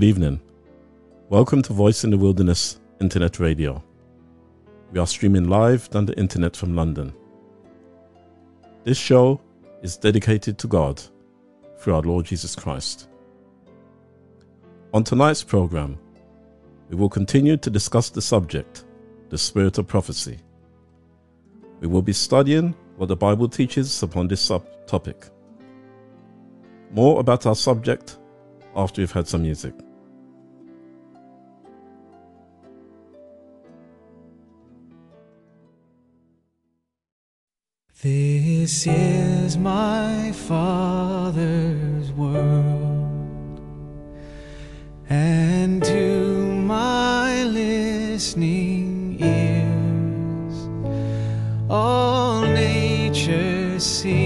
Good evening. Welcome to Voice in the Wilderness Internet Radio. We are streaming live on the internet from London. This show is dedicated to God through our Lord Jesus Christ. On tonight's program, we will continue to discuss the subject, the spirit of prophecy. We will be studying what the Bible teaches upon this sub- topic. More about our subject after we've had some music. This is my Father's world, and to my listening ears, all nature sings,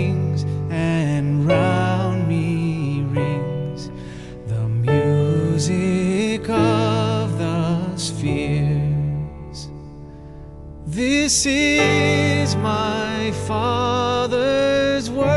This is my Father's world.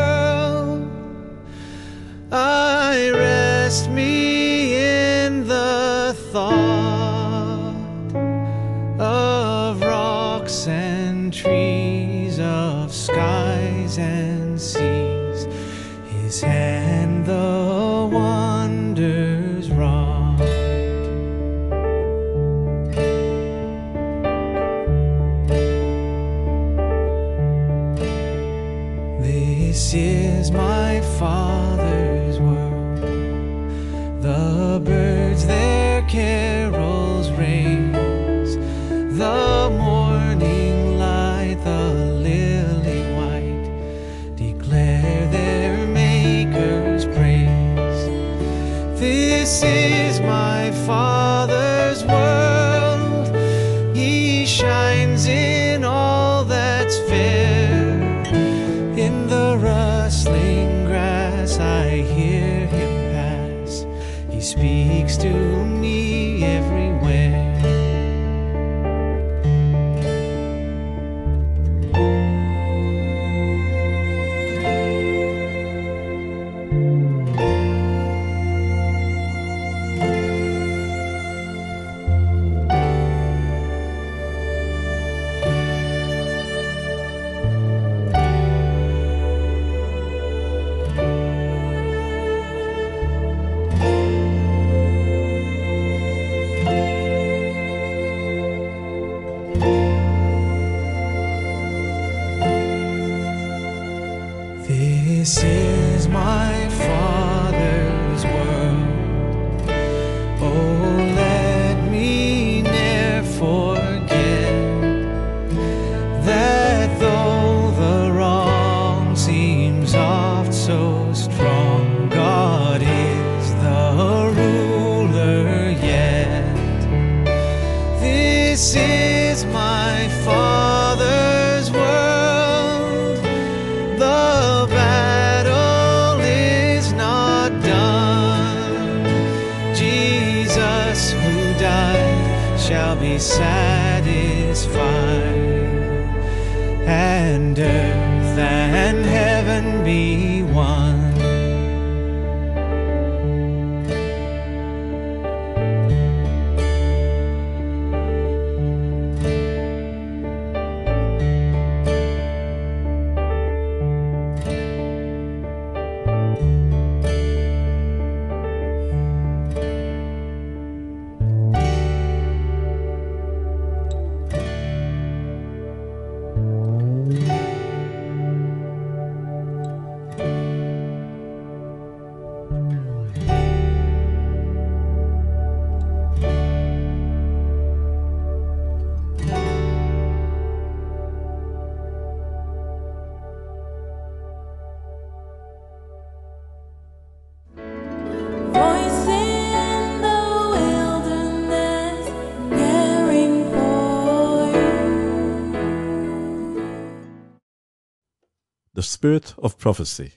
Spirit of prophecy.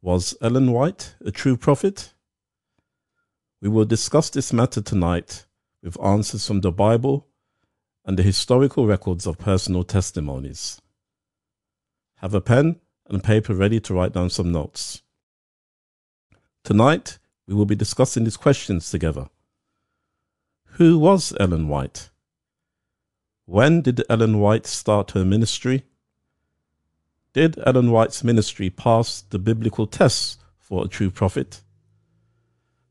Was Ellen White a true prophet? We will discuss this matter tonight with answers from the Bible and the historical records of personal testimonies. Have a pen and paper ready to write down some notes. Tonight, we will be discussing these questions together. Who was Ellen White? When did Ellen White start her ministry? Did Ellen White's ministry pass the biblical tests for a true prophet?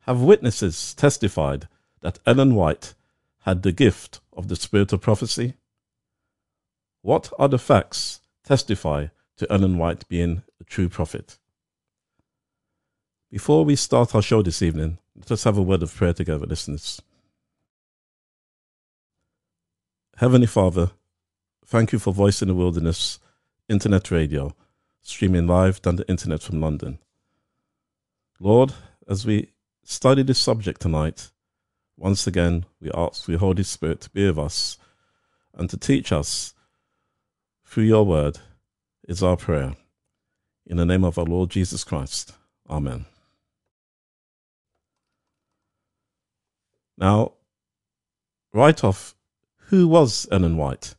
Have witnesses testified that Ellen White had the gift of the spirit of prophecy? What other facts testify to Ellen White being a true prophet? Before we start our show this evening, let's have a word of prayer together, listeners. Heavenly Father, thank you for Voice in the Wilderness Internet Radio, streaming live down the internet from London. Lord, as we study this subject tonight, once again we ask your Holy Spirit to be with us and to teach us through your word is our prayer. In the name of our Lord Jesus Christ. Amen. Now, right off, who was Ellen White?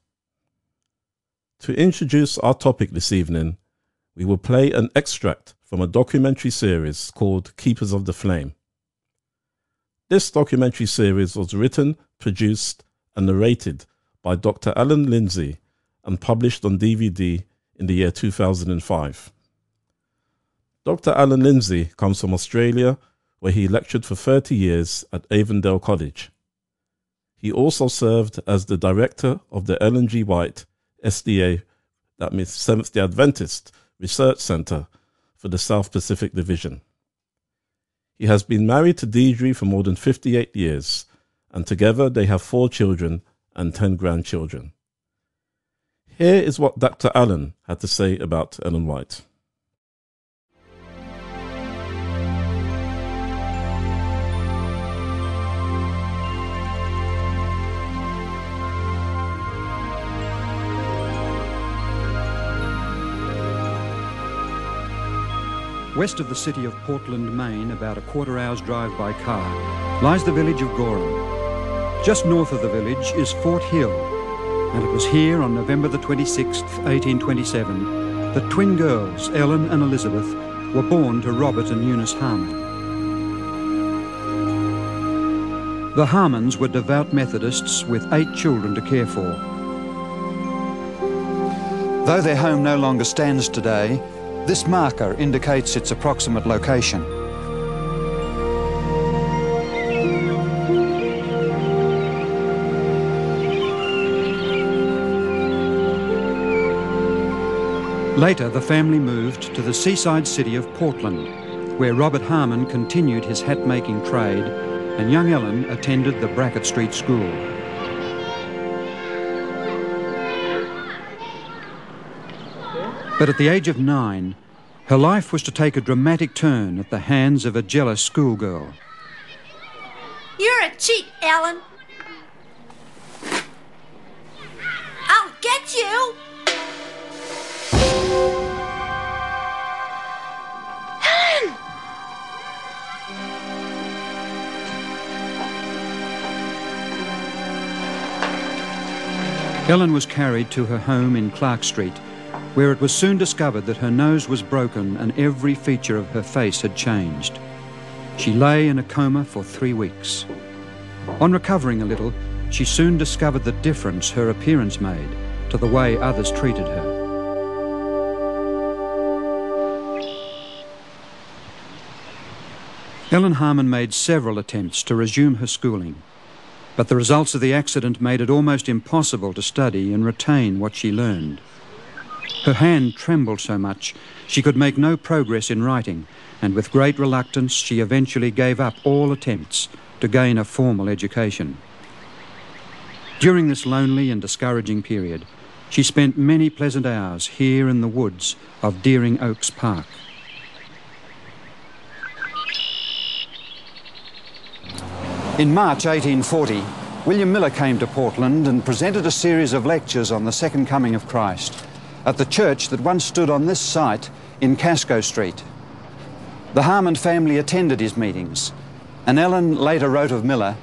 To introduce our topic this evening, we will play an extract from a documentary series called Keepers of the Flame. This documentary series was written, produced, and narrated by Dr. Alan Lindsay and published on DVD in the year 2005. Dr. Alan Lindsay comes from Australia where he lectured for 30 years at Avondale College. He also served as the director of the Ellen G. White SDA, that means Seventh day Adventist Research Center for the South Pacific Division. He has been married to Deidre for more than 58 years, and together they have four children and 10 grandchildren. Here is what Dr. Alan had to say about Ellen White. West of the city of Portland, Maine, about a quarter hour's drive by car, lies the village of Gorham. Just north of the village is Fort Hill, and it was here on November the 26th, 1827, that twin girls, Ellen and Elizabeth, were born to Robert and Eunice Harmon. The Harmons were devout Methodists with eight children to care for. Though their home no longer stands today, this marker indicates its approximate location. Later, the family moved to the seaside city of Portland, where Robert Harmon continued his hat-making trade and young Ellen attended the Brackett Street School. But at the age of nine, her life was to take a dramatic turn at the hands of a jealous schoolgirl. You're a cheat, Ellen. I'll get you. Helen! Ellen was carried to her home in Clark Street, where it was soon discovered that her nose was broken and every feature of her face had changed. She lay in a coma for three weeks. On recovering a little, she soon discovered the difference her appearance made to the way others treated her. Ellen Harmon made several attempts to resume her schooling, but the results of the accident made it almost impossible to study and retain what she learned. Her hand trembled so much she could make no progress in writing, and with great reluctance she eventually gave up all attempts to gain a formal education. During this lonely and discouraging period, she spent many pleasant hours here in the woods of Deering Oaks Park. In March 1840, William Miller came to Portland and presented a series of lectures on the Second Coming of Christ at the church that once stood on this site in Casco Street. The Harmon family attended his meetings, and Ellen later wrote of Miller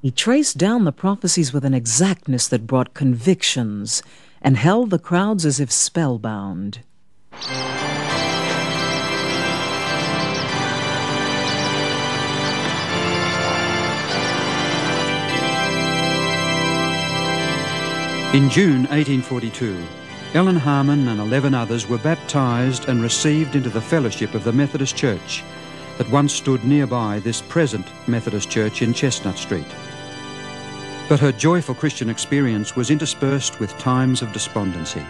He traced down the prophecies with an exactness that brought convictions and held the crowds as if spellbound. In June 1842, Ellen Harmon and 11 others were baptised and received into the fellowship of the Methodist Church that once stood nearby this present Methodist Church in Chestnut Street. But her joyful Christian experience was interspersed with times of despondency.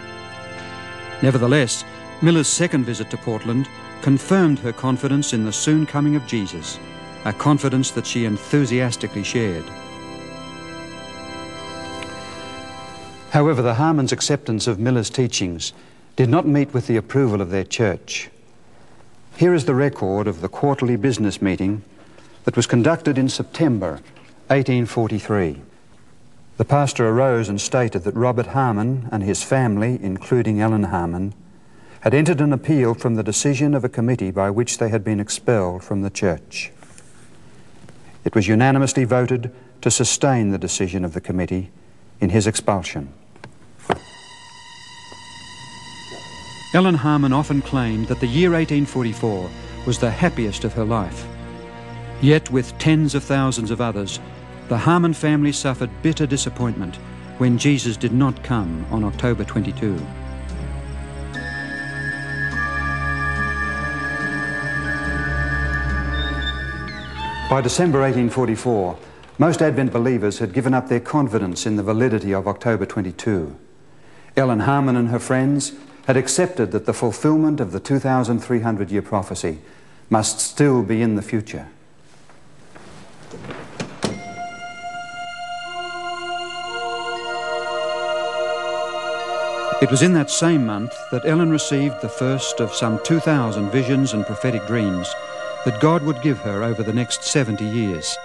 Nevertheless, Miller's second visit to Portland confirmed her confidence in the soon coming of Jesus, a confidence that she enthusiastically shared. However, the Harmons' acceptance of Miller's teachings did not meet with the approval of their church. Here is the record of the quarterly business meeting that was conducted in September 1843. The pastor arose and stated that Robert Harmon and his family, including Ellen Harmon, had entered an appeal from the decision of a committee by which they had been expelled from the church. It was unanimously voted to sustain the decision of the committee in his expulsion. Ellen Harmon often claimed that the year 1844 was the happiest of her life. Yet, with tens of thousands of others, the Harmon family suffered bitter disappointment when Jesus did not come on October 22. By December 1844, most Advent believers had given up their confidence in the validity of October 22. Ellen Harmon and her friends had accepted that the fulfillment of the 2,300 year prophecy must still be in the future. It was in that same month that Ellen received the first of some 2,000 visions and prophetic dreams that God would give her over the next 70 years.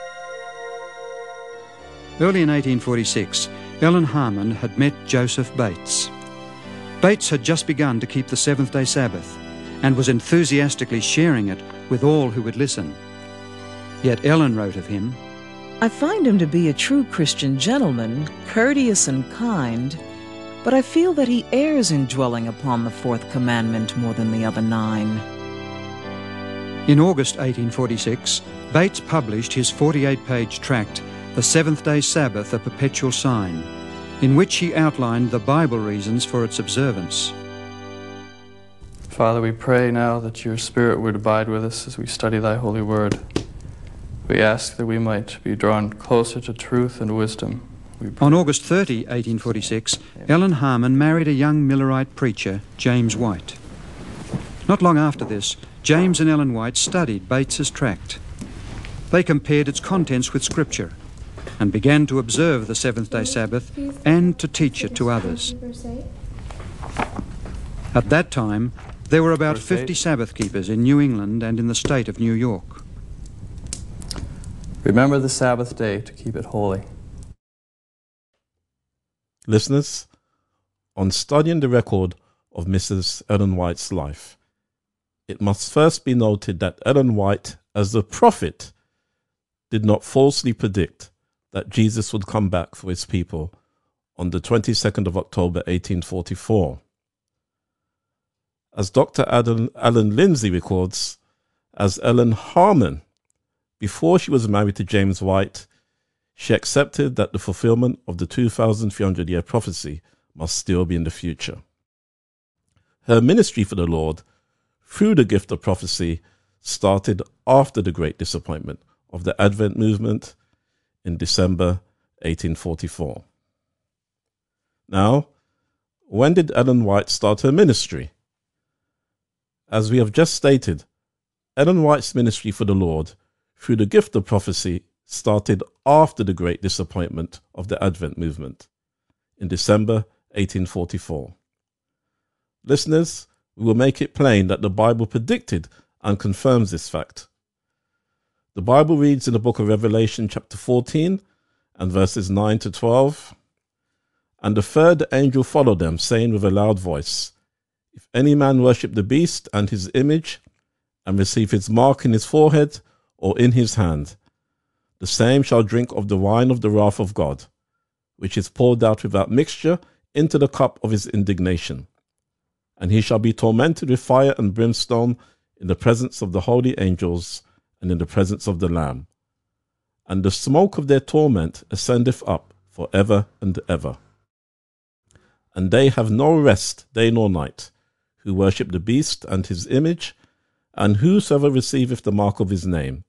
Early in 1846, Ellen Harmon had met Joseph Bates. Bates had just begun to keep the seventh day Sabbath and was enthusiastically sharing it with all who would listen. Yet Ellen wrote of him I find him to be a true Christian gentleman, courteous and kind, but I feel that he errs in dwelling upon the fourth commandment more than the other nine. In August 1846, Bates published his 48 page tract, The Seventh Day Sabbath, a Perpetual Sign, in which he outlined the Bible reasons for its observance. Father, we pray now that your Spirit would abide with us as we study thy holy word. We ask that we might be drawn closer to truth and wisdom. On August 30, 1846, Ellen Harmon married a young Millerite preacher, James White. Not long after this, James and Ellen White studied Bates's tract. They compared its contents with Scripture and began to observe the seventh day Sabbath and to teach it to others. At that time, there were about 50 Sabbath keepers in New England and in the state of New York. Remember the Sabbath day to keep it holy. Listeners, on studying the record of Mrs. Ellen White's life, it must first be noted that Ellen White, as the prophet, did not falsely predict that Jesus would come back for his people on the 22nd of October 1844. As Dr. Adam, Alan Lindsay records, as Ellen Harmon, before she was married to James White, she accepted that the fulfillment of the 2,300 year prophecy must still be in the future. Her ministry for the Lord, through the gift of prophecy, started after the great disappointment of the Advent movement in December 1844. Now, when did Ellen White start her ministry? As we have just stated, Ellen White's ministry for the Lord through the gift of prophecy started after the great disappointment of the Advent movement in December 1844. Listeners, we will make it plain that the Bible predicted and confirms this fact. The Bible reads in the book of Revelation, chapter 14, and verses 9 to 12 And the third angel followed them, saying with a loud voice, If any man worship the beast and his image, and receive his mark in his forehead or in his hand, the same shall drink of the wine of the wrath of God, which is poured out without mixture into the cup of his indignation. And he shall be tormented with fire and brimstone in the presence of the holy angels and in the presence of the Lamb. And the smoke of their torment ascendeth up for ever and ever. And they have no rest day nor night, who worship the beast and his image, and whosoever receiveth the mark of his name.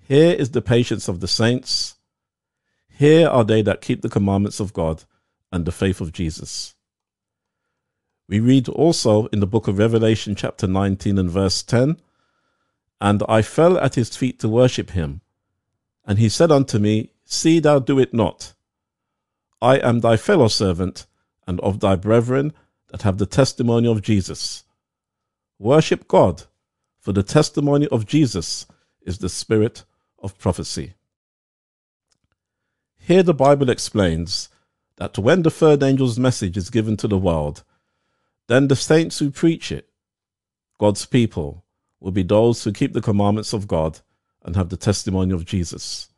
Here is the patience of the saints. Here are they that keep the commandments of God and the faith of Jesus. We read also in the book of Revelation, chapter 19 and verse 10 And I fell at his feet to worship him. And he said unto me, See thou do it not. I am thy fellow servant and of thy brethren that have the testimony of Jesus. Worship God, for the testimony of Jesus is the spirit of prophecy. Here the Bible explains that when the third angel's message is given to the world, then the saints who preach it, God's people, will be those who keep the commandments of God and have the testimony of Jesus.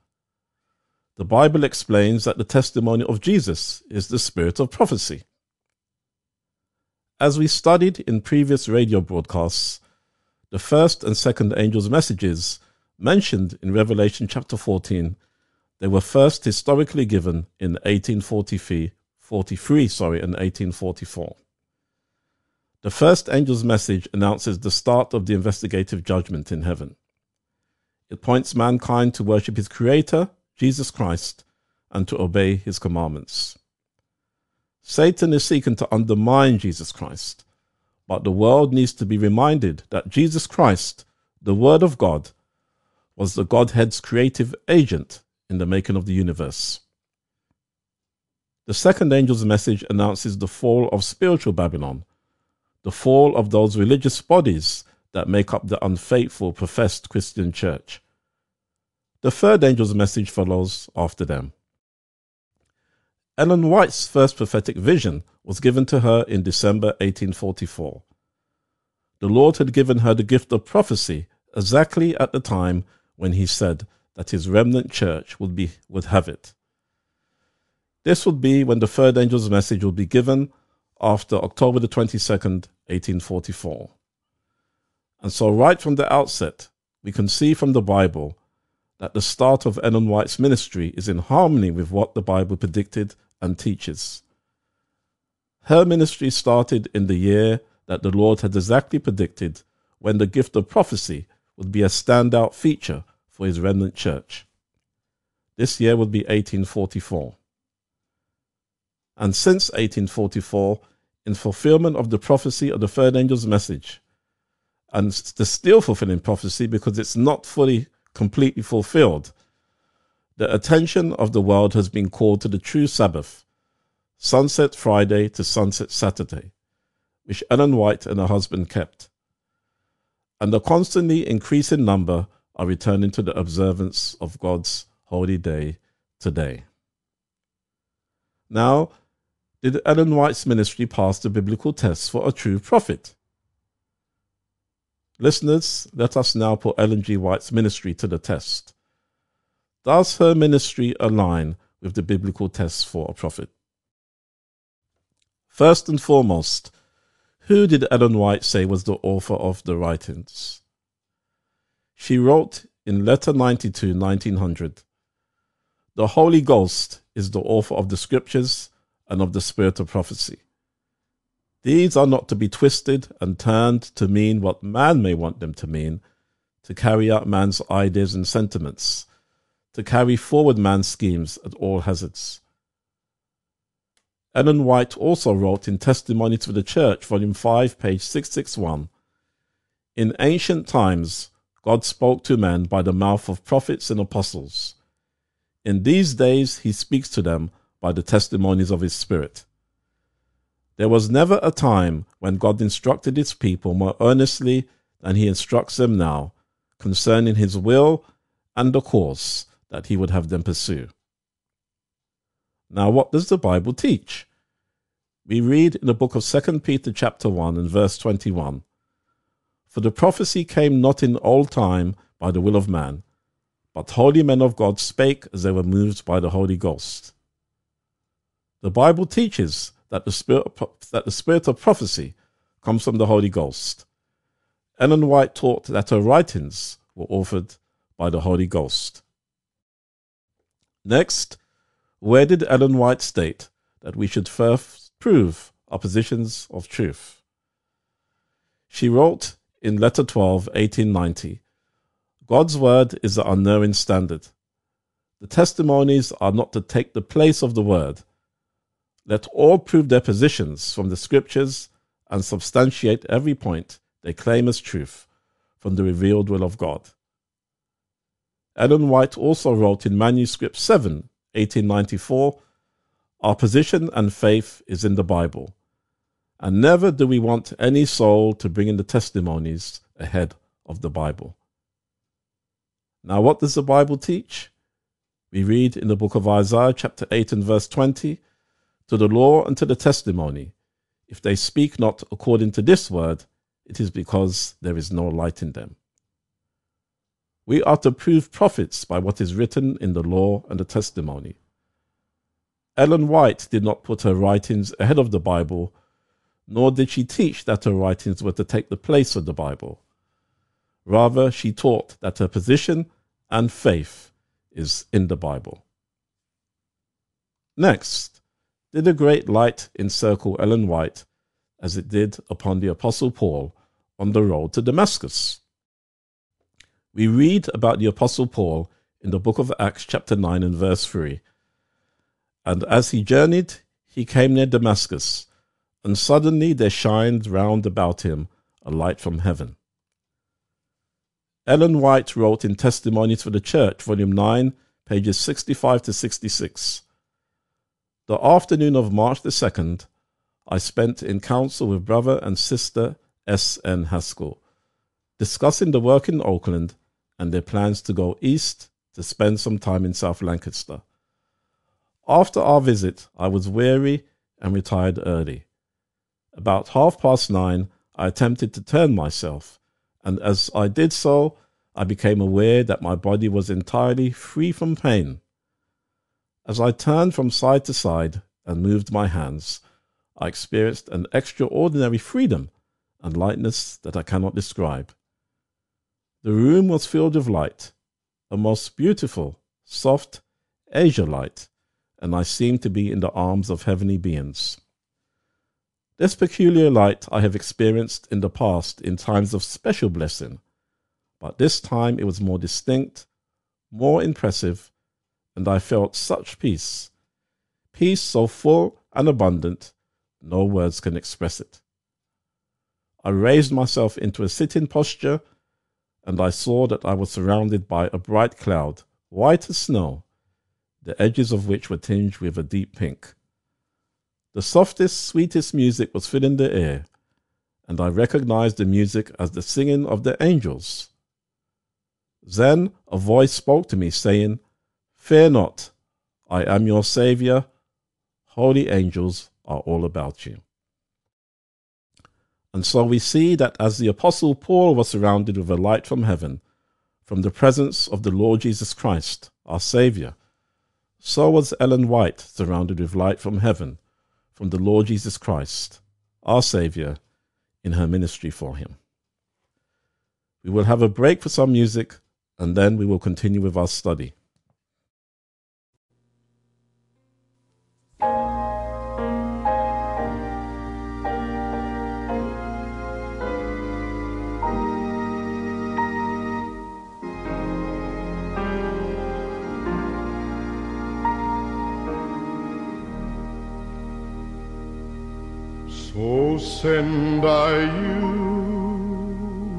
The Bible explains that the testimony of Jesus is the spirit of prophecy. As we studied in previous radio broadcasts, the first and second angels' messages mentioned in Revelation chapter 14, they were first historically given in 1843, 43, sorry, and 1844. The first angel's message announces the start of the investigative judgment in heaven. It points mankind to worship his creator, Jesus Christ, and to obey his commandments. Satan is seeking to undermine Jesus Christ, but the world needs to be reminded that Jesus Christ, the Word of God, was the Godhead's creative agent in the making of the universe. The second angel's message announces the fall of spiritual Babylon, the fall of those religious bodies that make up the unfaithful professed Christian church. The third angel's message follows after them. Ellen White's first prophetic vision was given to her in December 1844. The Lord had given her the gift of prophecy exactly at the time when he said that his remnant church would be would have it. This would be when the third angel's message would be given after October the 22nd, 1844. And so right from the outset, we can see from the Bible that the start of Ellen White's ministry is in harmony with what the Bible predicted and teaches. Her ministry started in the year that the Lord had exactly predicted when the gift of prophecy would be a standout feature for his remnant church. This year would be 1844. And since 1844, in fulfillment of the prophecy of the third angel's message, and the still fulfilling prophecy because it's not fully completely fulfilled, the attention of the world has been called to the true Sabbath, sunset Friday to sunset Saturday, which Ellen White and her husband kept. And the constantly increasing number are returning to the observance of God's holy day today. Now, did Ellen White's ministry pass the biblical test for a true prophet? Listeners, let us now put Ellen G. White's ministry to the test. Does her ministry align with the biblical tests for a prophet? First and foremost, who did Ellen White say was the author of the writings? She wrote in Letter 92, 1900 The Holy Ghost is the author of the scriptures and of the spirit of prophecy. These are not to be twisted and turned to mean what man may want them to mean, to carry out man's ideas and sentiments, to carry forward man's schemes at all hazards. Ellen White also wrote in Testimony to the Church, Volume 5, page 661 In ancient times, God spoke to men by the mouth of prophets and apostles. In these days, he speaks to them by the testimonies of his Spirit. There was never a time when God instructed his people more earnestly than he instructs them now concerning his will and the course that he would have them pursue. Now, what does the Bible teach? We read in the book of 2 Peter chapter 1 and verse 21. For the prophecy came not in old time by the will of man, but holy men of God spake as they were moved by the Holy Ghost. The Bible teaches that the spirit, that the spirit of prophecy comes from the Holy Ghost. Ellen White taught that her writings were authored by the Holy Ghost. Next, where did Ellen White state that we should first prove our positions of truth? She wrote in Letter 12, 1890, God's word is the unknowing standard. The testimonies are not to take the place of the word. Let all prove their positions from the scriptures and substantiate every point they claim as truth from the revealed will of God. Ellen White also wrote in Manuscript 7, 1894, Our position and faith is in the Bible, and never do we want any soul to bring in the testimonies ahead of the Bible. Now, what does the Bible teach? We read in the book of Isaiah, chapter 8 and verse 20 To the law and to the testimony, if they speak not according to this word, it is because there is no light in them. We are to prove prophets by what is written in the law and the testimony. Ellen White did not put her writings ahead of the Bible, nor did she teach that her writings were to take the place of the Bible. Rather, she taught that her position and faith is in the Bible. Next, did a great light encircle Ellen White as it did upon the Apostle Paul on the road to Damascus? We read about the Apostle Paul in the book of Acts, chapter 9, and verse 3. And as he journeyed, he came near Damascus, and suddenly there shined round about him a light from heaven. Ellen White wrote in Testimonies for the Church, Volume 9, pages 65 to 66. The afternoon of March the 2nd, I spent in council with brother and sister S. N. Haskell, discussing the work in Auckland and their plans to go east to spend some time in South Lancaster. After our visit, I was weary and retired early. About half past nine, I attempted to turn myself and as I did so, I became aware that my body was entirely free from pain. As I turned from side to side and moved my hands, I experienced an extraordinary freedom and lightness that I cannot describe. The room was filled with light, a most beautiful, soft, azure light, and I seemed to be in the arms of heavenly beings. This peculiar light I have experienced in the past in times of special blessing, but this time it was more distinct, more impressive, and I felt such peace. Peace so full and abundant, no words can express it. I raised myself into a sitting posture, and I saw that I was surrounded by a bright cloud, white as snow, the edges of which were tinged with a deep pink. The softest, sweetest music was filling the air, and I recognized the music as the singing of the angels. Then a voice spoke to me, saying, Fear not, I am your Saviour. Holy angels are all about you. And so we see that as the Apostle Paul was surrounded with a light from heaven, from the presence of the Lord Jesus Christ, our Saviour, so was Ellen White surrounded with light from heaven from the Lord Jesus Christ, our Saviour, in her ministry for him. We will have a break for some music and then we will continue with our study. Send I you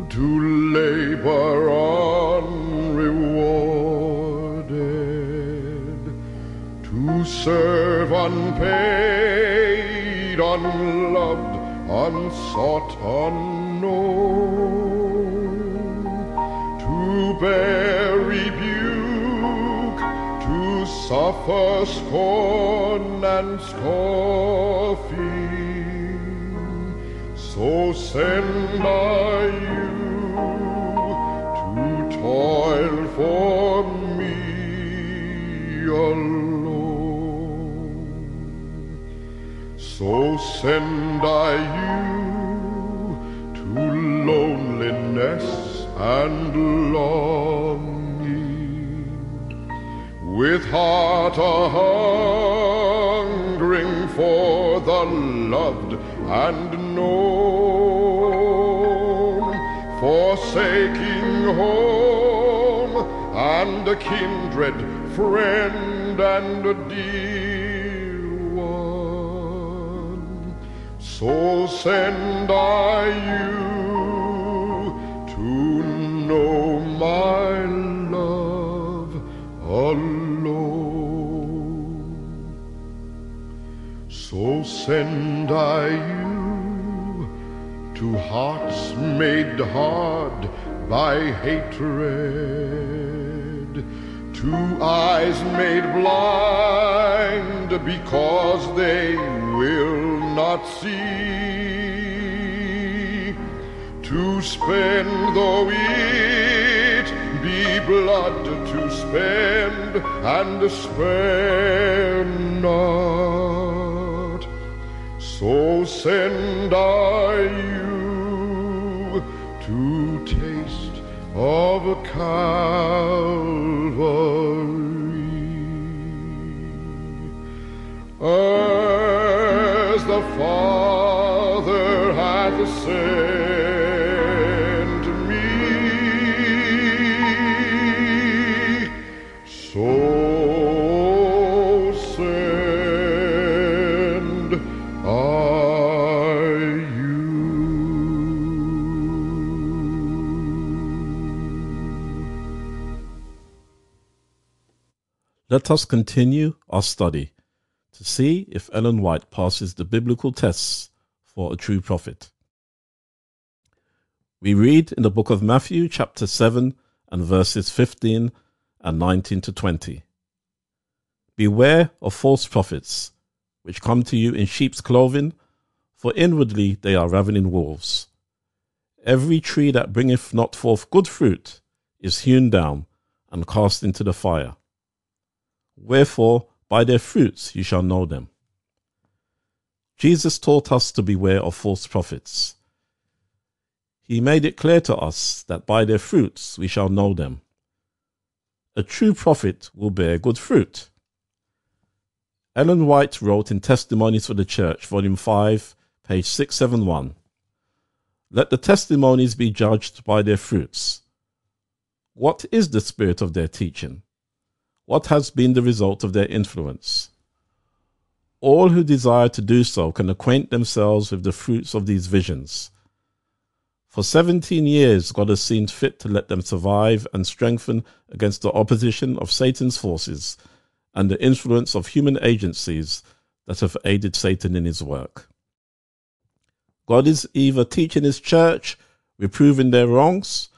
to labor unrewarded, to serve unpaid, unloved, unsought, unknown, to bear rebuke, to suffer scorn and scoffing, so send I you to toil for me alone. So send I you to loneliness and longing, with heart a hungering for the loved and known, forsaking home and a kindred friend and a dear one. So send I you to know my love alone. So send I you to hearts made hard by hatred, Two eyes made blind because they will not see, to spend though it be blood to spend and spare not. So send I you of Calvary. As the Father hath sent Let us continue our study to see if Ellen White passes the biblical tests for a true prophet. We read in the book of Matthew, chapter 7, and verses 15 and 19 to 20. Beware of false prophets, which come to you in sheep's clothing, for inwardly they are ravening wolves. Every tree that bringeth not forth good fruit is hewn down and cast into the fire. Wherefore, by their fruits you shall know them. Jesus taught us to beware of false prophets. He made it clear to us that by their fruits we shall know them. A true prophet will bear good fruit. Ellen White wrote in Testimonies for the Church, Volume 5, page 671 Let the testimonies be judged by their fruits. What is the spirit of their teaching? What has been the result of their influence? All who desire to do so can acquaint themselves with the fruits of these visions. For 17 years, God has seen fit to let them survive and strengthen against the opposition of Satan's forces and the influence of human agencies that have aided Satan in his work. God is either teaching his church, reproving their wrongs,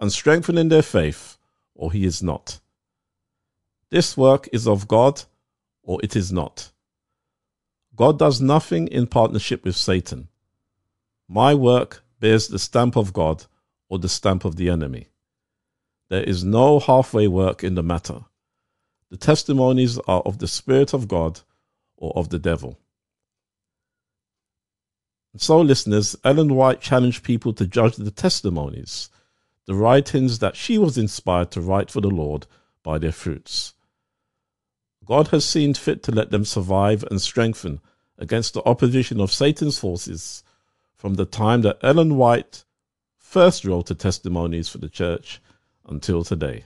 and strengthening their faith, or he is not. This work is of God, or it is not. God does nothing in partnership with Satan. My work bears the stamp of God or the stamp of the enemy. There is no halfway work in the matter. The testimonies are of the Spirit of God or of the devil. So, listeners, Ellen White challenged people to judge the testimonies, the writings that she was inspired to write for the Lord, by their fruits. God has seen fit to let them survive and strengthen against the opposition of Satan's forces from the time that Ellen White first wrote the testimonies for the church until today.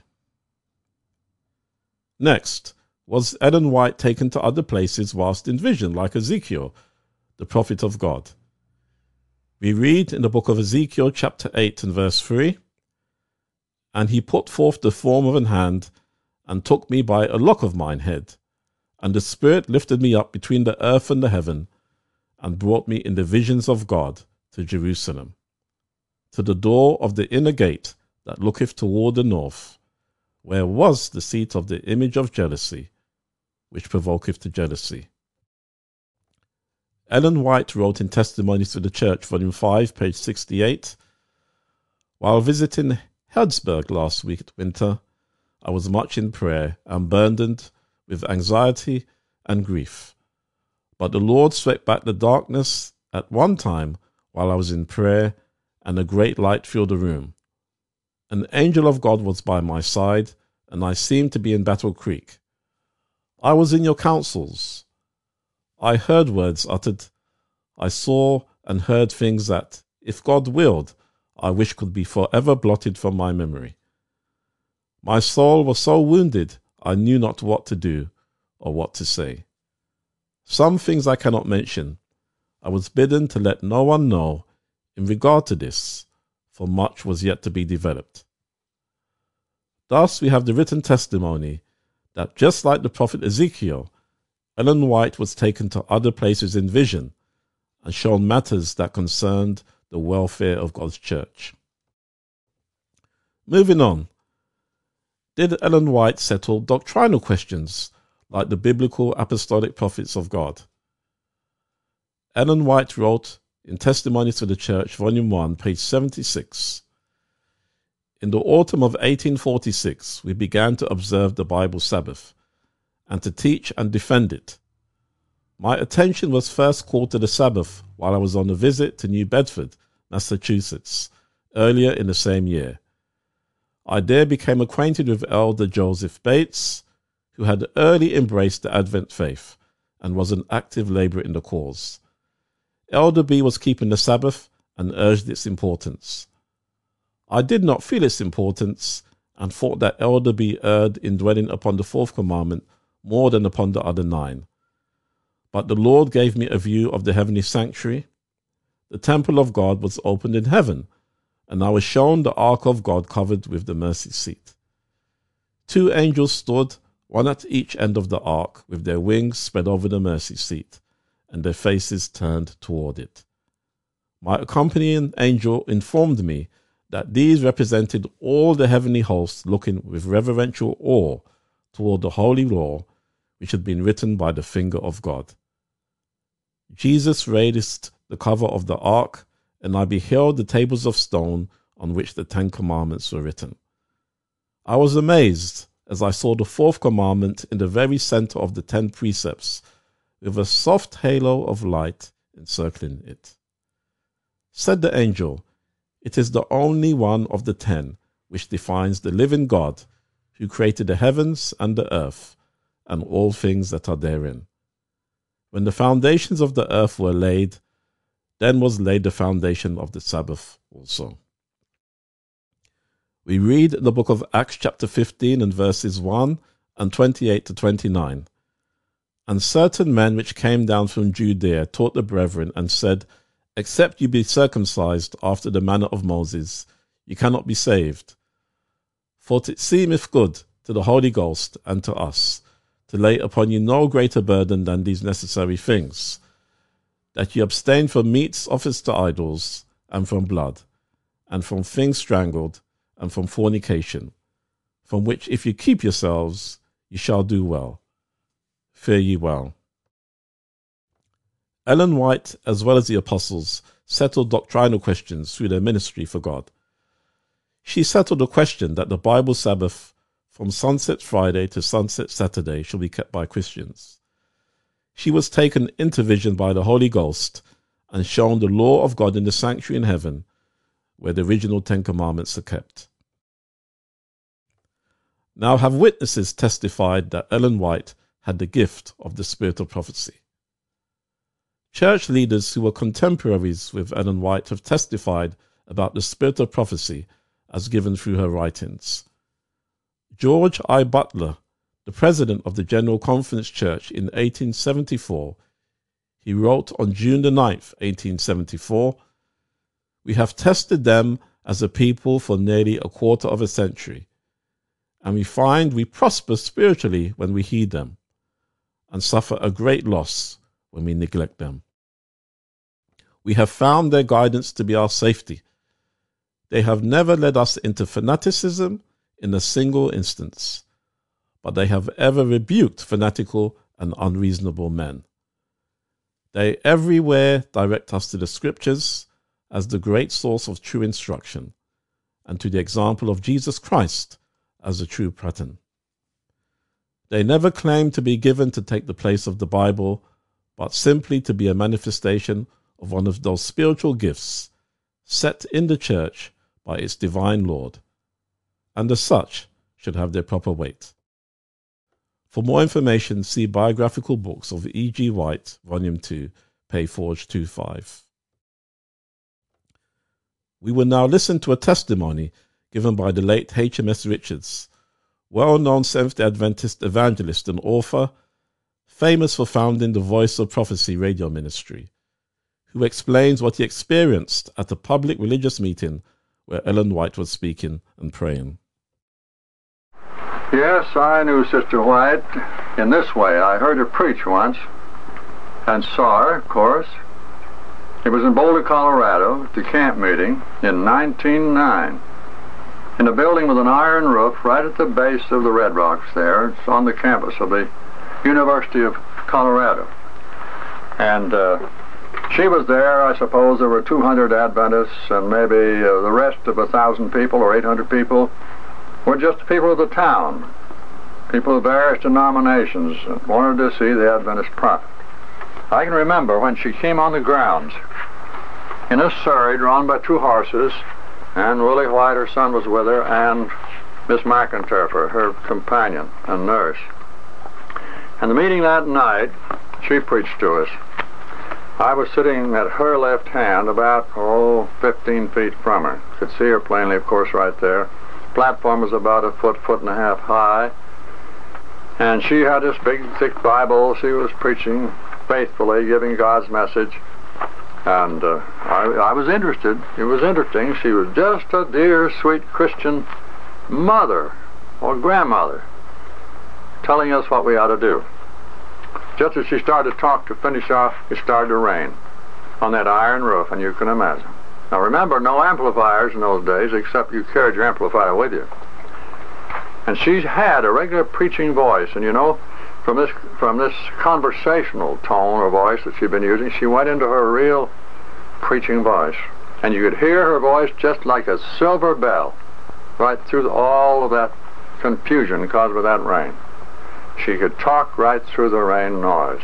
Next, was Ellen White taken to other places whilst in vision, like Ezekiel, the prophet of God? We read in the book of Ezekiel, chapter 8, and verse 3 And he put forth the form of an hand, and took me by a lock of mine head. And the Spirit lifted me up between the earth and the heaven, and brought me in the visions of God to Jerusalem, to the door of the inner gate that looketh toward the north, where was the seat of the image of jealousy, which provoketh to jealousy. Ellen White wrote in Testimonies to the Church, Volume 5, page 68 While visiting Healdsburg last week at winter, I was much in prayer and burdened with anxiety and grief. But the Lord swept back the darkness at one time while I was in prayer, and a great light filled the room. An angel of God was by my side, and I seemed to be in Battle Creek. I was in your counsels. I heard words uttered. I saw and heard things that, if God willed, I wish could be forever blotted from my memory. My soul was so wounded I knew not what to do or what to say. Some things I cannot mention. I was bidden to let no one know in regard to this, for much was yet to be developed. Thus, we have the written testimony that just like the prophet Ezekiel, Ellen White was taken to other places in vision and shown matters that concerned the welfare of God's church. Moving on, did Ellen White settle doctrinal questions like the biblical apostolic prophets of God? Ellen White wrote in Testimonies to the Church, Volume 1, page 76 In the autumn of 1846, we began to observe the Bible Sabbath and to teach and defend it. My attention was first called to the Sabbath while I was on a visit to New Bedford, Massachusetts, earlier in the same year. I there became acquainted with Elder Joseph Bates, who had early embraced the Advent faith and was an active laborer in the cause. Elder B was keeping the Sabbath and urged its importance. I did not feel its importance and thought that Elder B erred in dwelling upon the fourth commandment more than upon the other nine. But the Lord gave me a view of the heavenly sanctuary. The temple of God was opened in heaven, and I was shown the ark of God covered with the mercy seat. Two angels stood, one at each end of the ark, with their wings spread over the mercy seat, and their faces turned toward it. My accompanying angel informed me that these represented all the heavenly hosts looking with reverential awe toward the holy law which had been written by the finger of God. Jesus raised the cover of the ark and I beheld the tables of stone on which the Ten Commandments were written. I was amazed as I saw the fourth commandment in the very center of the ten precepts, with a soft halo of light encircling it. Said the angel, It is the only one of the ten which defines the living God who created the heavens and the earth and all things that are therein. When the foundations of the earth were laid, then was laid the foundation of the Sabbath also. We read in the book of Acts, chapter 15, and verses 1 and 28 to 29. And certain men which came down from Judea taught the brethren and said, Except you be circumcised after the manner of Moses, you cannot be saved. For it seemeth good to the Holy Ghost and to us to lay upon you no greater burden than these necessary things that ye abstain from meats offered to idols, and from blood, and from things strangled, and from fornication, from which if ye keep yourselves, ye shall do well. Fare ye well. Ellen White, as well as the apostles, settled doctrinal questions through their ministry for God. She settled the question that the Bible Sabbath from sunset Friday to sunset Saturday shall be kept by Christians she was taken into vision by the Holy Ghost and shown the law of God in the sanctuary in heaven, where the original Ten Commandments are kept. Now have witnesses testified that Ellen White had the gift of the spirit of prophecy. Church leaders who were contemporaries with Ellen White have testified about the spirit of prophecy as given through her writings. George I. Butler the president of the General Conference Church in 1874, he wrote on June the 9th, 1874, We have tested them as a people for nearly a quarter of a century, and we find we prosper spiritually when we heed them, and suffer a great loss when we neglect them. We have found their guidance to be our safety. They have never led us into fanaticism in a single instance but they have ever rebuked fanatical and unreasonable men. They everywhere direct us to the scriptures as the great source of true instruction and to the example of Jesus Christ as the true pattern. They never claim to be given to take the place of the Bible, but simply to be a manifestation of one of those spiritual gifts set in the church by its divine Lord, and as such should have their proper weight. For more information, see biographical books of E. G. White, Volume 2, Payforge 25. We will now listen to a testimony given by the late H.M.S. Richards, well known Seventh day Adventist evangelist and author, famous for founding the Voice of Prophecy radio ministry, who explains what he experienced at a public religious meeting where Ellen White was speaking and praying. Yes, I knew Sister White in this way. I heard her preach once and saw her, of course. It was in Boulder, Colorado, at the camp meeting in 1909, in a building with an iron roof right at the base of the Red Rocks there. It's on the campus of the University of Colorado. And uh, she was there. I suppose there were 200 Adventists and maybe uh, the rest of a thousand people or 800 people were just people of the town, people of various denominations that wanted to see the Adventist prophet. I can remember when she came on the grounds in a surrey drawn by two horses, and Willie White, her son, was with her, and Miss McEnterfer, her companion and nurse. And the meeting that night, she preached to us. I was sitting at her left hand, about, oh, 15 feet from her. Could see her plainly, of course, right there platform was about a foot, foot and a half high. And she had this big, thick Bible. She was preaching faithfully, giving God's message. And uh, I, I was interested. It was interesting. She was just a dear, sweet Christian mother or grandmother telling us what we ought to do. Just as she started to talk to finish off, it started to rain on that iron roof, and you can imagine. Now remember, no amplifiers in those days, except you carried your amplifier with you. And she's had a regular preaching voice, and you know, from this from this conversational tone or voice that she'd been using, she went into her real preaching voice, and you could hear her voice just like a silver bell, right through all of that confusion caused by that rain. She could talk right through the rain noise.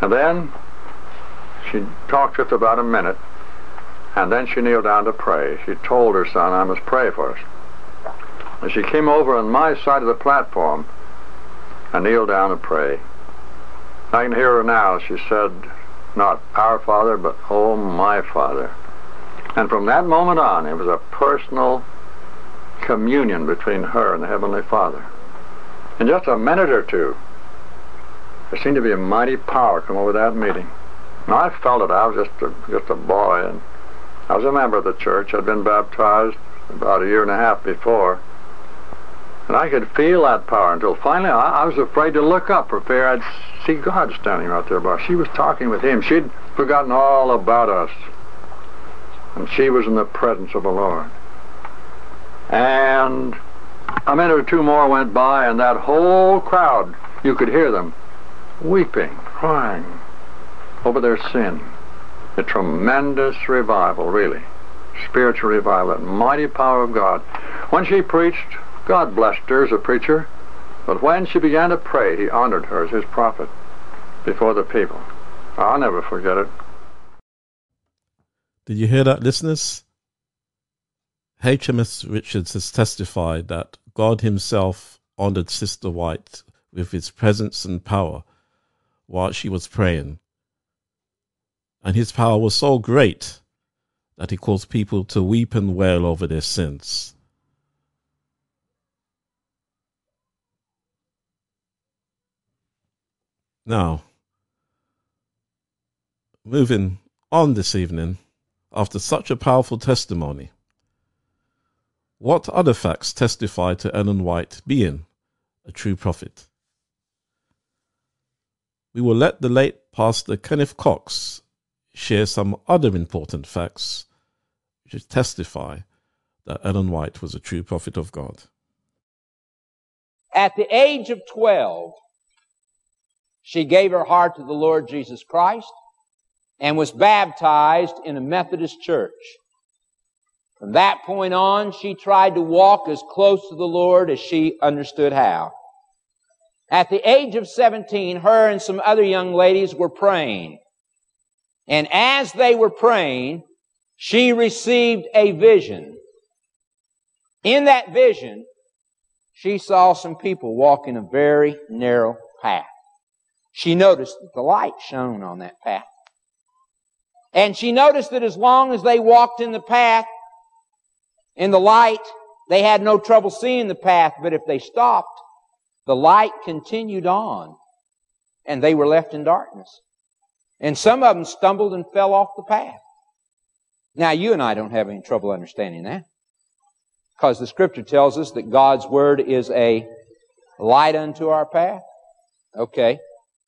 And then she talked just about a minute, and then she kneeled down to pray. She told her son, I must pray for us. And she came over on my side of the platform and kneeled down to pray. I can hear her now. She said, not our Father, but oh, my Father. And from that moment on, it was a personal communion between her and the Heavenly Father. In just a minute or two, there seemed to be a mighty power come over that meeting. And I felt it. I was just a, just a boy, and I was a member of the church. I'd been baptized about a year and a half before. And I could feel that power until finally I, I was afraid to look up for fear I'd see God standing right there by. She was talking with him. She'd forgotten all about us. And she was in the presence of the Lord. And a minute or two more went by, and that whole crowd, you could hear them weeping, crying over their sin a tremendous revival, really. Spiritual revival, that mighty power of God. When she preached, God blessed her as a preacher, but when she began to pray, he honored her as his prophet before the people. I'll never forget it. Did you hear that, listeners? HMS Richards has testified that God Himself honored Sister White with His presence and power while she was praying and his power was so great that he caused people to weep and wail over their sins. Now, moving on this evening, after such a powerful testimony, what other facts testify to Ellen White being a true prophet? We will let the late Pastor Kenneth Cox share some other important facts which testify that Ellen White was a true prophet of God. At the age of 12, she gave her heart to the Lord Jesus Christ and was baptized in a Methodist church. From that point on, she tried to walk as close to the Lord as she understood how. At the age of 17, her and some other young ladies were praying. And as they were praying, she received a vision. In that vision, she saw some people walking a very narrow path. She noticed that the light shone on that path. And she noticed that as long as they walked in the path, in the light, they had no trouble seeing the path, but if they stopped, the light continued on, and they were left in darkness. And some of them stumbled and fell off the path. Now, you and I don't have any trouble understanding that. Because the scripture tells us that God's word is a light unto our path. Okay.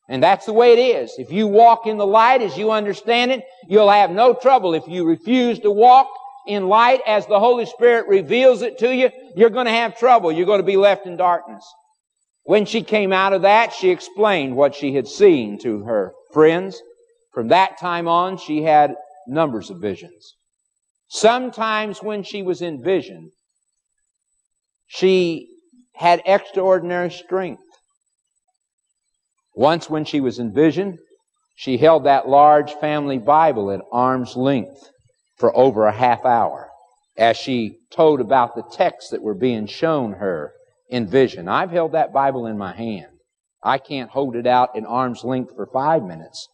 And that's the way it is. If you walk in the light as you understand it, you'll have no trouble. If you refuse to walk in light as the Holy Spirit reveals it to you, you're going to have trouble. You're going to be left in darkness. When she came out of that, she explained what she had seen to her friends. From that time on, she had numbers of visions. Sometimes when she was in vision, she had extraordinary strength. Once when she was in vision, she held that large family Bible at arm's length for over a half hour as she told about the texts that were being shown her in vision. I've held that Bible in my hand. I can't hold it out at arm's length for five minutes,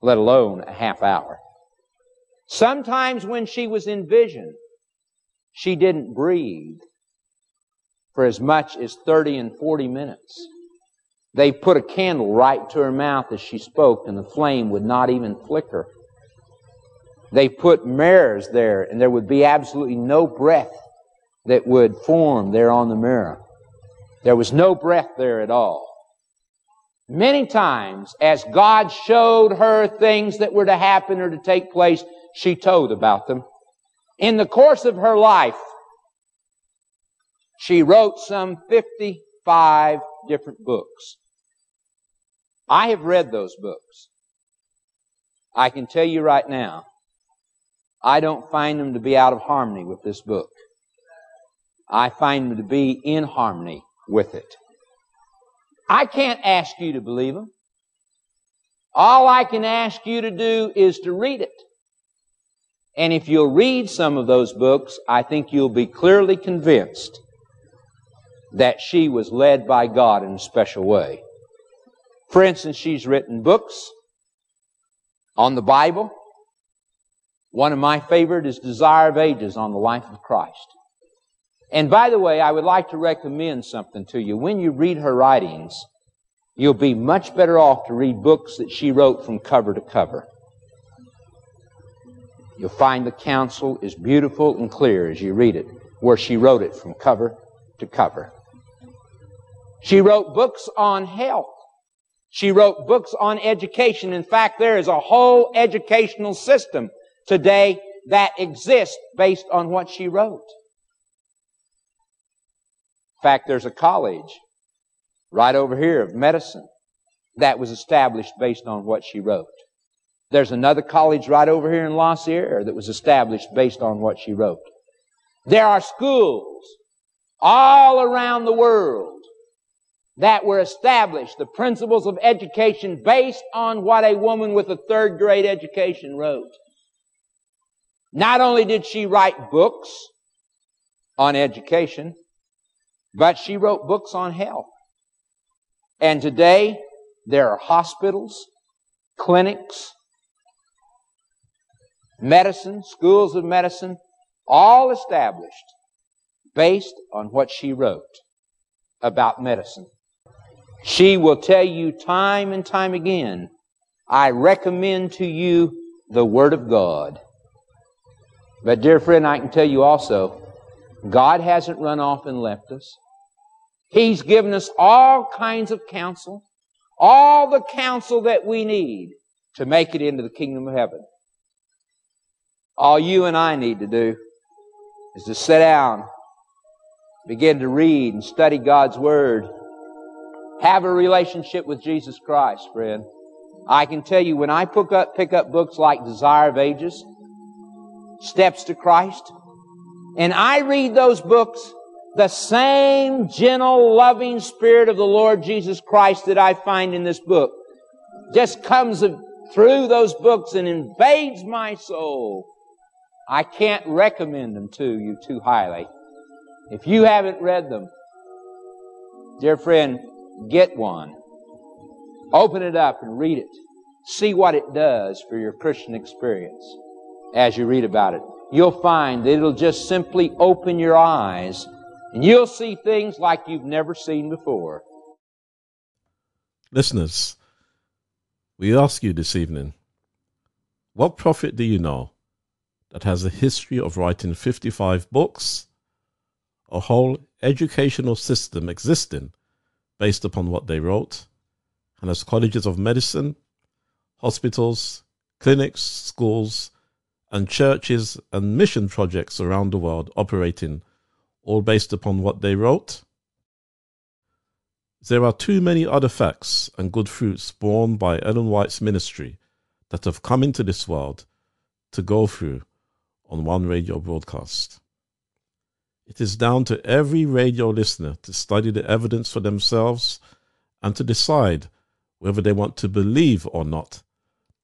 let alone a half hour. Sometimes when she was in vision, she didn't breathe for as much as 30 and 40 minutes. They put a candle right to her mouth as she spoke, and the flame would not even flicker. They put mirrors there, and there would be absolutely no breath that would form there on the mirror. There was no breath there at all. Many times, as God showed her things that were to happen or to take place, she told about them. In the course of her life, she wrote some 55 different books. I have read those books. I can tell you right now, I don't find them to be out of harmony with this book. I find them to be in harmony with it. I can't ask you to believe them. All I can ask you to do is to read it. And if you'll read some of those books, I think you'll be clearly convinced that she was led by God in a special way. For instance, she's written books on the Bible. One of my favorite is Desire of Ages on the life of Christ. And by the way, I would like to recommend something to you. When you read her writings, you'll be much better off to read books that she wrote from cover to cover. You'll find the counsel is beautiful and clear as you read it, where she wrote it from cover to cover. She wrote books on health. She wrote books on education. In fact, there is a whole educational system today that exists based on what she wrote. Fact, there's a college right over here of medicine that was established based on what she wrote. There's another college right over here in La Sierra that was established based on what she wrote. There are schools all around the world that were established, the principles of education based on what a woman with a third grade education wrote. Not only did she write books on education, but she wrote books on health. And today, there are hospitals, clinics, medicine, schools of medicine, all established based on what she wrote about medicine. She will tell you time and time again, I recommend to you the Word of God. But dear friend, I can tell you also, God hasn't run off and left us. He's given us all kinds of counsel, all the counsel that we need to make it into the kingdom of heaven. All you and I need to do is to sit down, begin to read and study God's Word, Have a relationship with Jesus Christ, friend. I can tell you when I pick up, pick up books like Desire of Ages, Steps to Christ, and I read those books, the same gentle, loving Spirit of the Lord Jesus Christ that I find in this book just comes through those books and invades my soul. I can't recommend them to you too highly. If you haven't read them, dear friend, get one. Open it up and read it. See what it does for your Christian experience as you read about it. You'll find that it'll just simply open your eyes and you'll see things like you've never seen before. Listeners, we ask you this evening what prophet do you know that has a history of writing 55 books, a whole educational system existing based upon what they wrote, and has colleges of medicine, hospitals, clinics, schools, and churches and mission projects around the world operating all based upon what they wrote? There are too many other facts and good fruits borne by Ellen White's ministry that have come into this world to go through on one radio broadcast. It is down to every radio listener to study the evidence for themselves and to decide whether they want to believe or not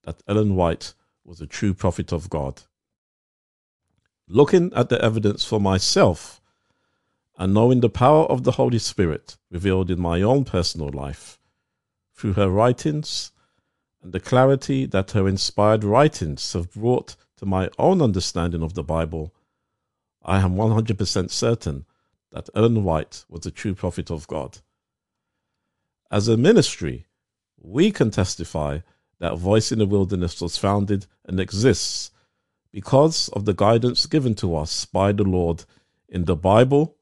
that Ellen White was a true prophet of God. Looking at the evidence for myself and knowing the power of the Holy Spirit revealed in my own personal life through her writings and the clarity that her inspired writings have brought to my own understanding of the Bible, I am 100% certain that Ellen White was a true prophet of God. As a ministry, we can testify that Voice in the Wilderness was founded and exists because of the guidance given to us by the Lord in the Bible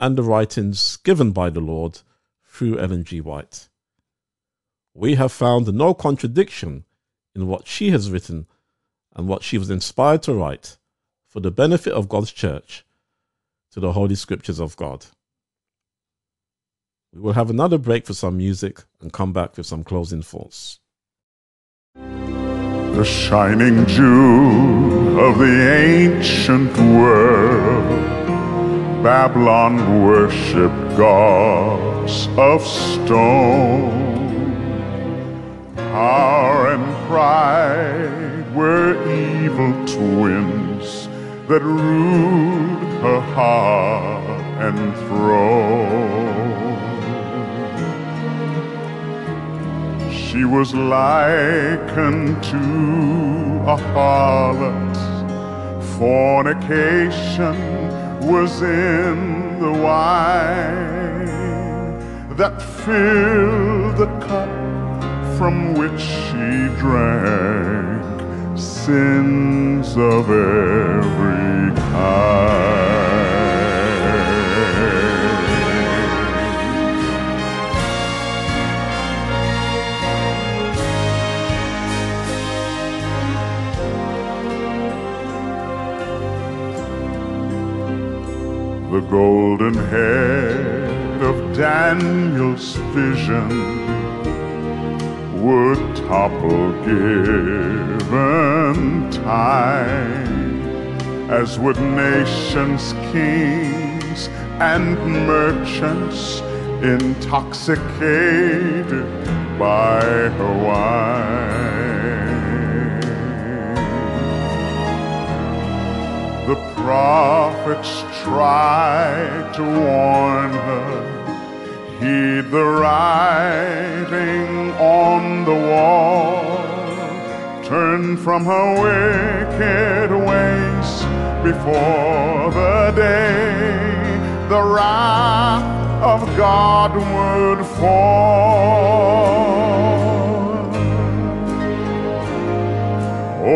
and the writings given by the Lord through Ellen G. White. We have found no contradiction in what she has written and what she was inspired to write for the benefit of God's church to the Holy Scriptures of God. We will have another break for some music and come back with some closing thoughts. The shining jewel of the ancient world, Babylon worshipped gods of stone. Power and pride were evil twins that ruled her heart and throne. She was likened to a harlot. Fornication was in the wine that filled the cup from which she drank sins of every kind. The golden head of Daniel's vision would topple given time, as would nations, kings, and merchants intoxicated by her wine. Prophets tried to warn her heed the writing on the wall. Turn from her wicked ways before the day the wrath of God would fall.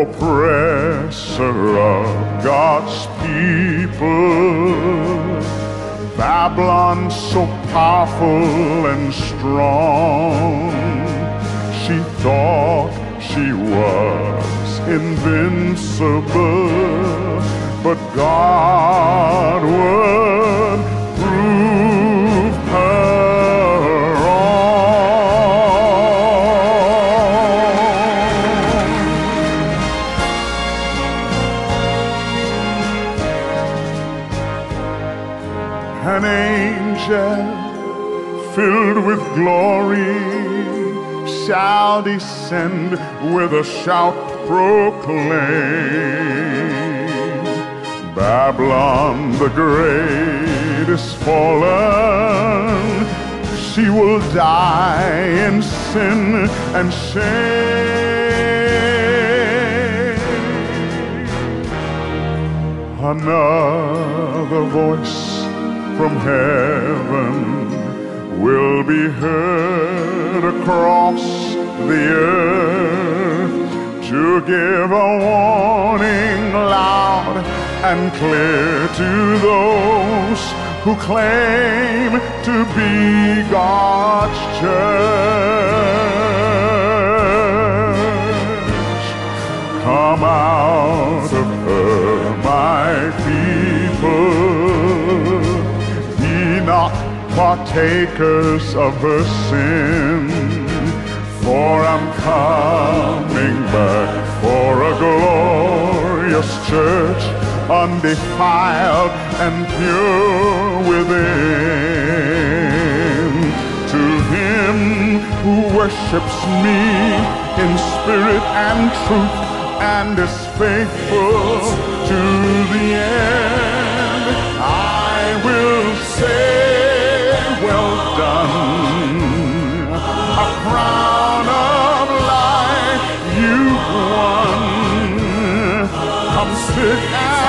Oppressor of God's people Babylon so powerful and strong. She thought she was invincible, but God would glory shall descend with a shout proclaim. Babylon the great is fallen. She will die in sin and shame. Another voice from heaven will be heard across the earth to give a warning loud and clear to those who claim to be God's church. Partakers of her sin. For I'm coming back for a glorious church, undefiled and pure within. To him who worships me in spirit and truth and is faithful to the end, I will say, crown of life you've won. Come sit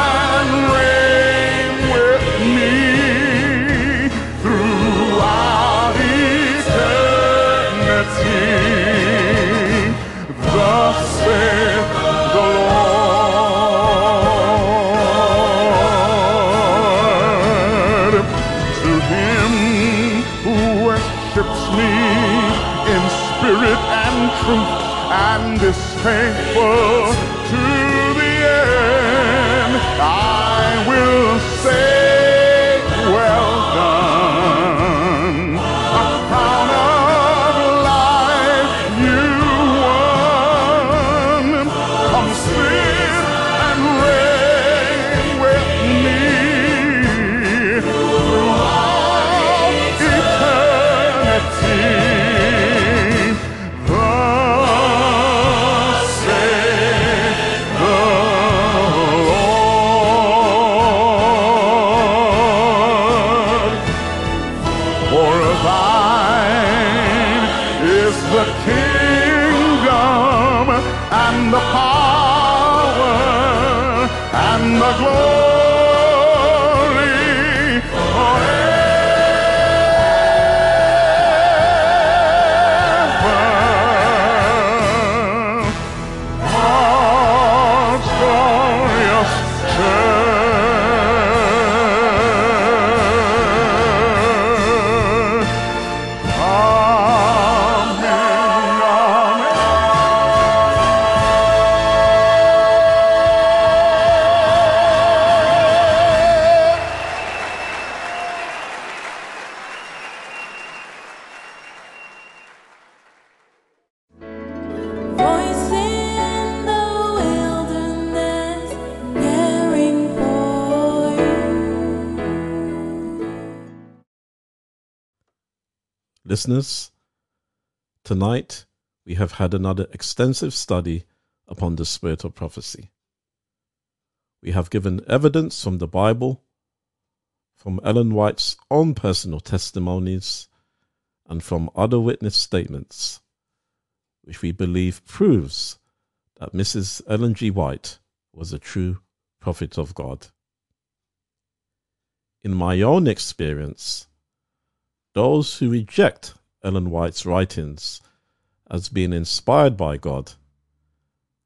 and Listeners, tonight we have had another extensive study upon the spirit of prophecy. We have given evidence from the Bible, from Ellen White's own personal testimonies, and from other witness statements, which we believe proves that Mrs. Ellen G. White was a true prophet of God. In my own experience, those who reject Ellen White's writings as being inspired by God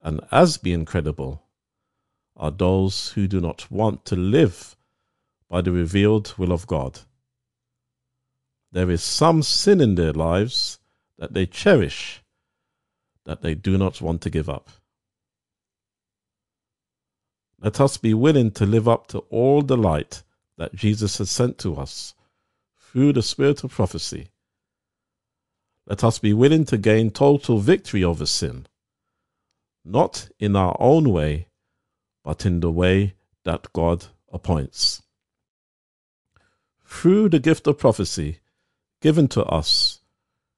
and as being credible are those who do not want to live by the revealed will of God. There is some sin in their lives that they cherish that they do not want to give up. Let us be willing to live up to all the light that Jesus has sent to us through the spirit of prophecy. Let us be willing to gain total victory over sin, not in our own way, but in the way that God appoints. through the gift of prophecy given to us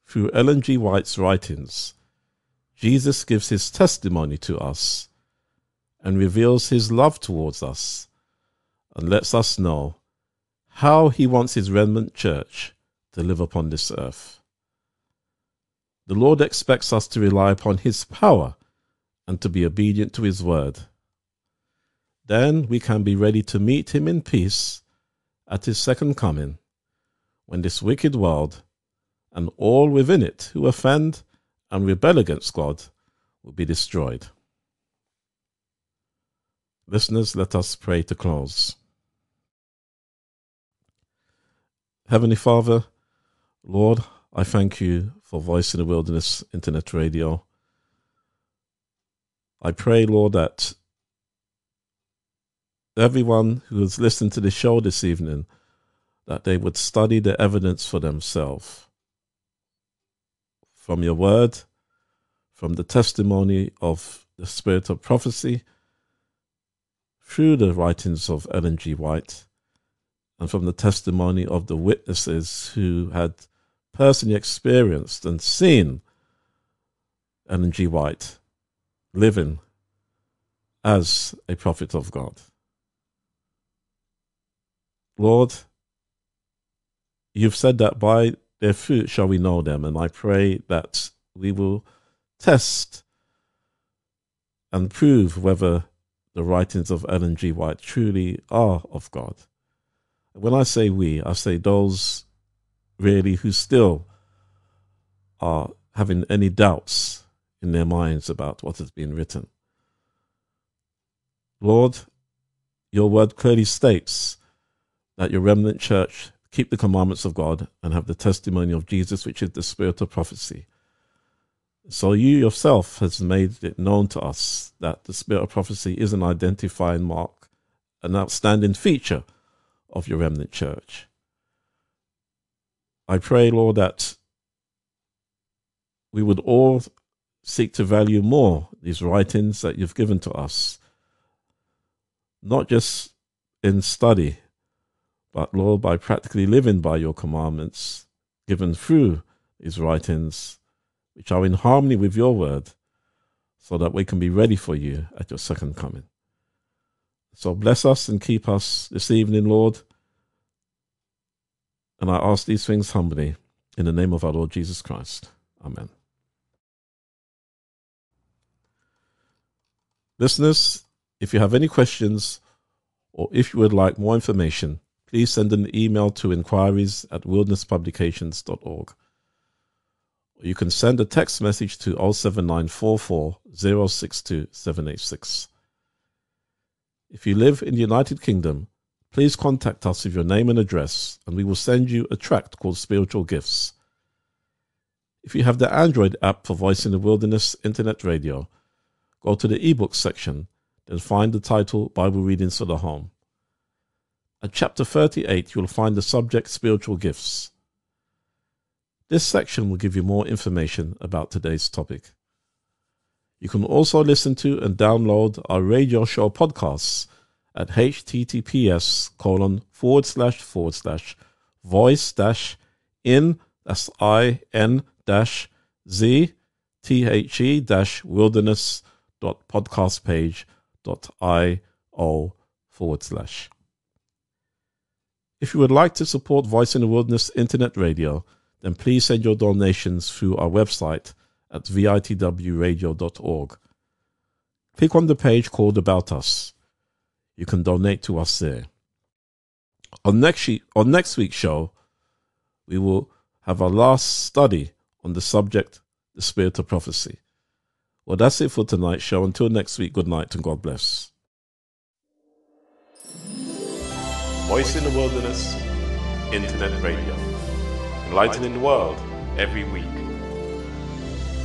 through Ellen G. White's writings, Jesus gives his testimony to us and reveals his love towards us and lets us know how he wants his remnant church to live upon this earth. The Lord expects us to rely upon his power and to be obedient to his word. Then we can be ready to meet him in peace at his second coming, when this wicked world and all within it who offend and rebel against God will be destroyed. Listeners, let us pray to close. Heavenly Father, Lord, I thank you for Voice in the Wilderness Internet Radio. I pray, Lord, that everyone who has listened to the show this evening, that they would study the evidence for themselves from your word, from the testimony of the spirit of prophecy, through the writings of Ellen G. White, and from the testimony of the witnesses who had personally experienced and seen Ellen G. White living as a prophet of God. Lord, you've said that by their fruit shall we know them, and I pray that we will test and prove whether the writings of Ellen G. White truly are of God. When I say we, I say those really who still are having any doubts in their minds about what has been written. Lord, your word clearly states that your remnant church keep the commandments of God and have the testimony of Jesus, which is the spirit of prophecy. So you yourself has made it known to us that the spirit of prophecy is an identifying mark, an outstanding feature of your remnant church. I pray, Lord, that we would all seek to value more these writings that you've given to us, not just in study, but Lord, by practically living by your commandments given through these writings, which are in harmony with your word, so that we can be ready for you at your second coming. So bless us and keep us this evening, Lord. And I ask these things humbly in the name of our Lord Jesus Christ. Amen. Listeners, if you have any questions or if you would like more information, please send an email to inquiries at wildernesspublications.org. Or you can send a text message to 07944 062 786. If you live in the United Kingdom, please contact us with your name and address, and we will send you a tract called Spiritual Gifts. If you have the Android app for Voice in the Wilderness Internet Radio, go to the ebooks section, then find the title Bible Readings for the Home. At chapter 38, you'll find the subject Spiritual Gifts. This section will give you more information about today's topic. You can also listen to and download our radio show podcasts at https colon forward slash forward slash voice dash in that's dash Z T H E dash wilderness dot podcast page dot I O forward slash. If you would like to support Voice in the Wilderness Internet Radio, then please send your donations through our website at vitwradio.org. Click on the page called About Us. You can donate to us there. On next, on next week's show, we will have our last study on the subject, the spirit of prophecy. Well, that's it for tonight's show. Until next week, good night and God bless. Voice in the Wilderness, Internet Radio. Enlightening the world every week.